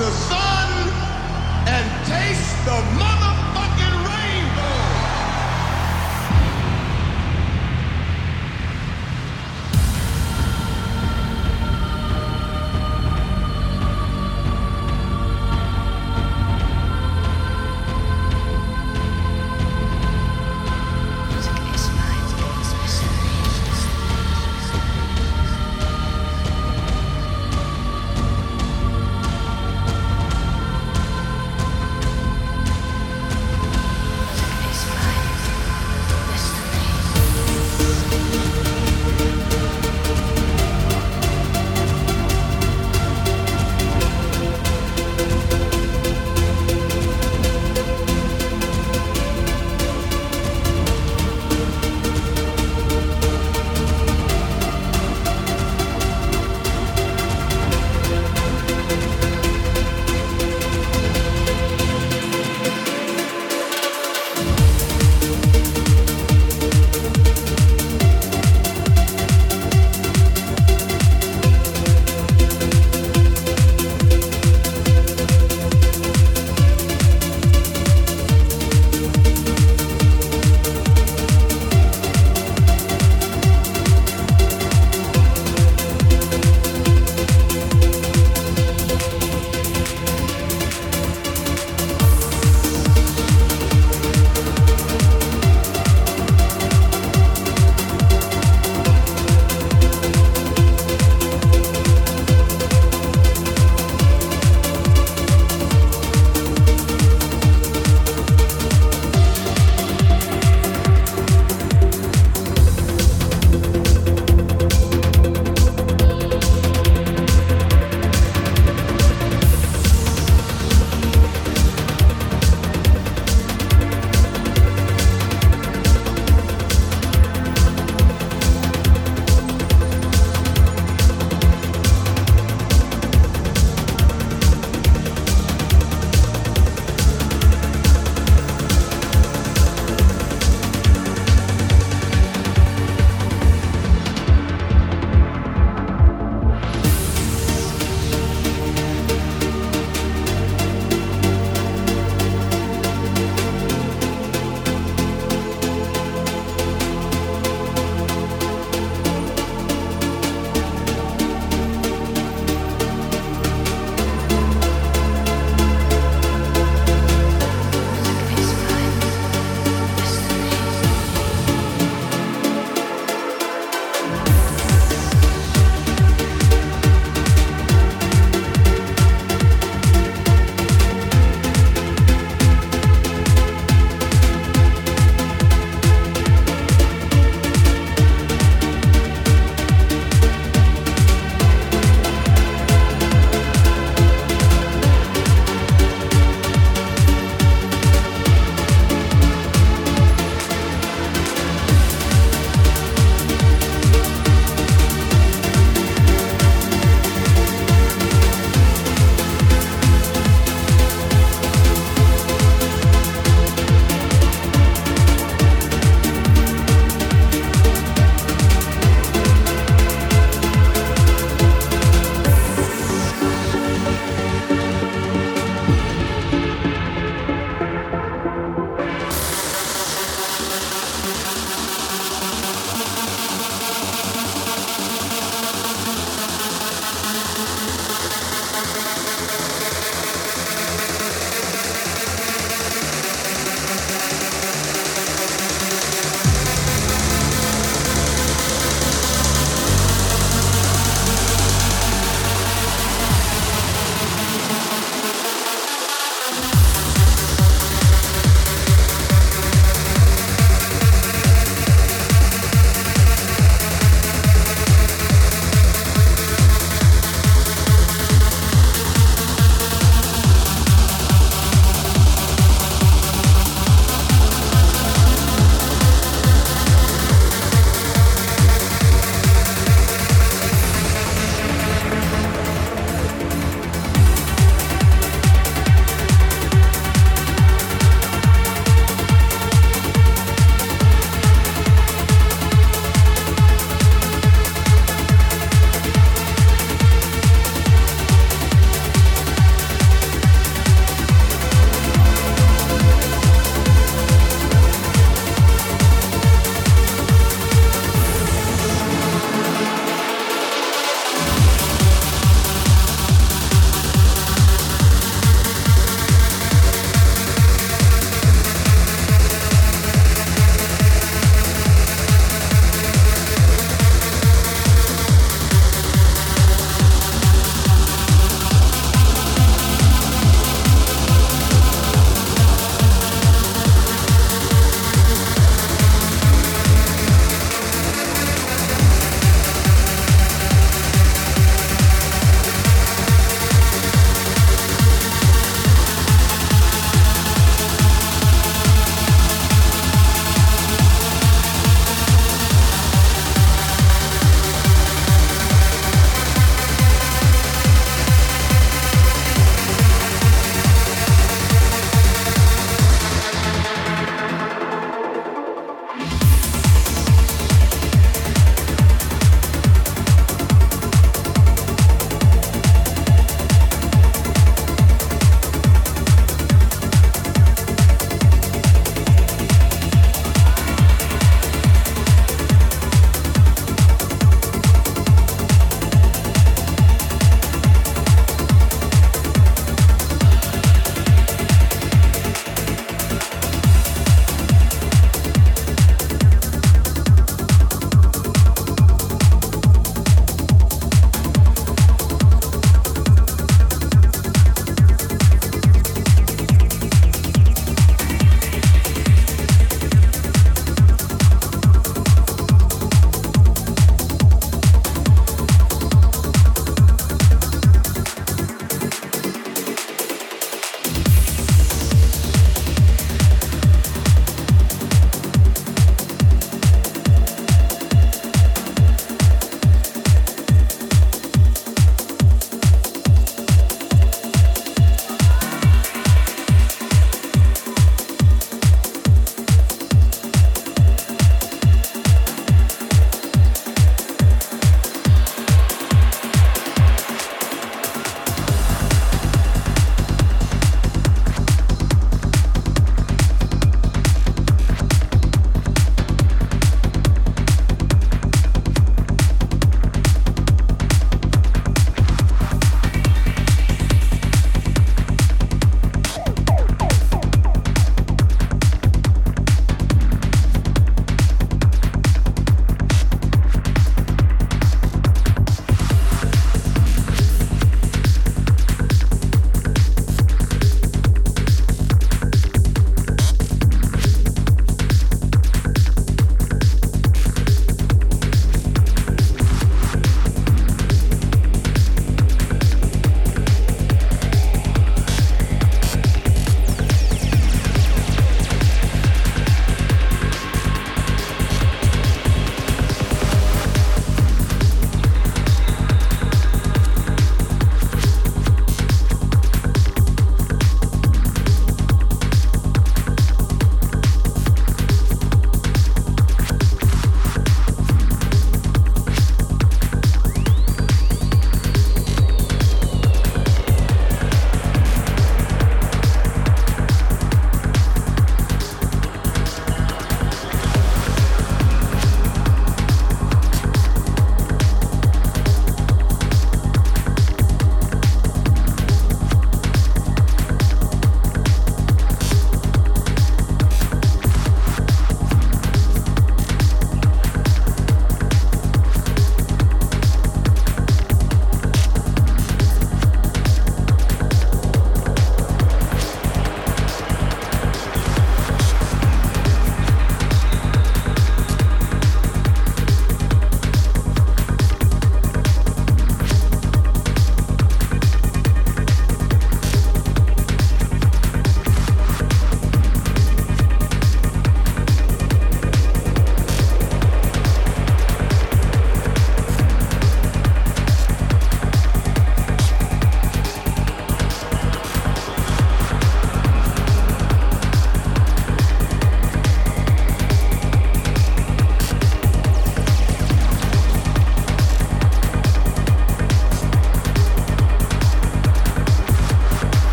the sun.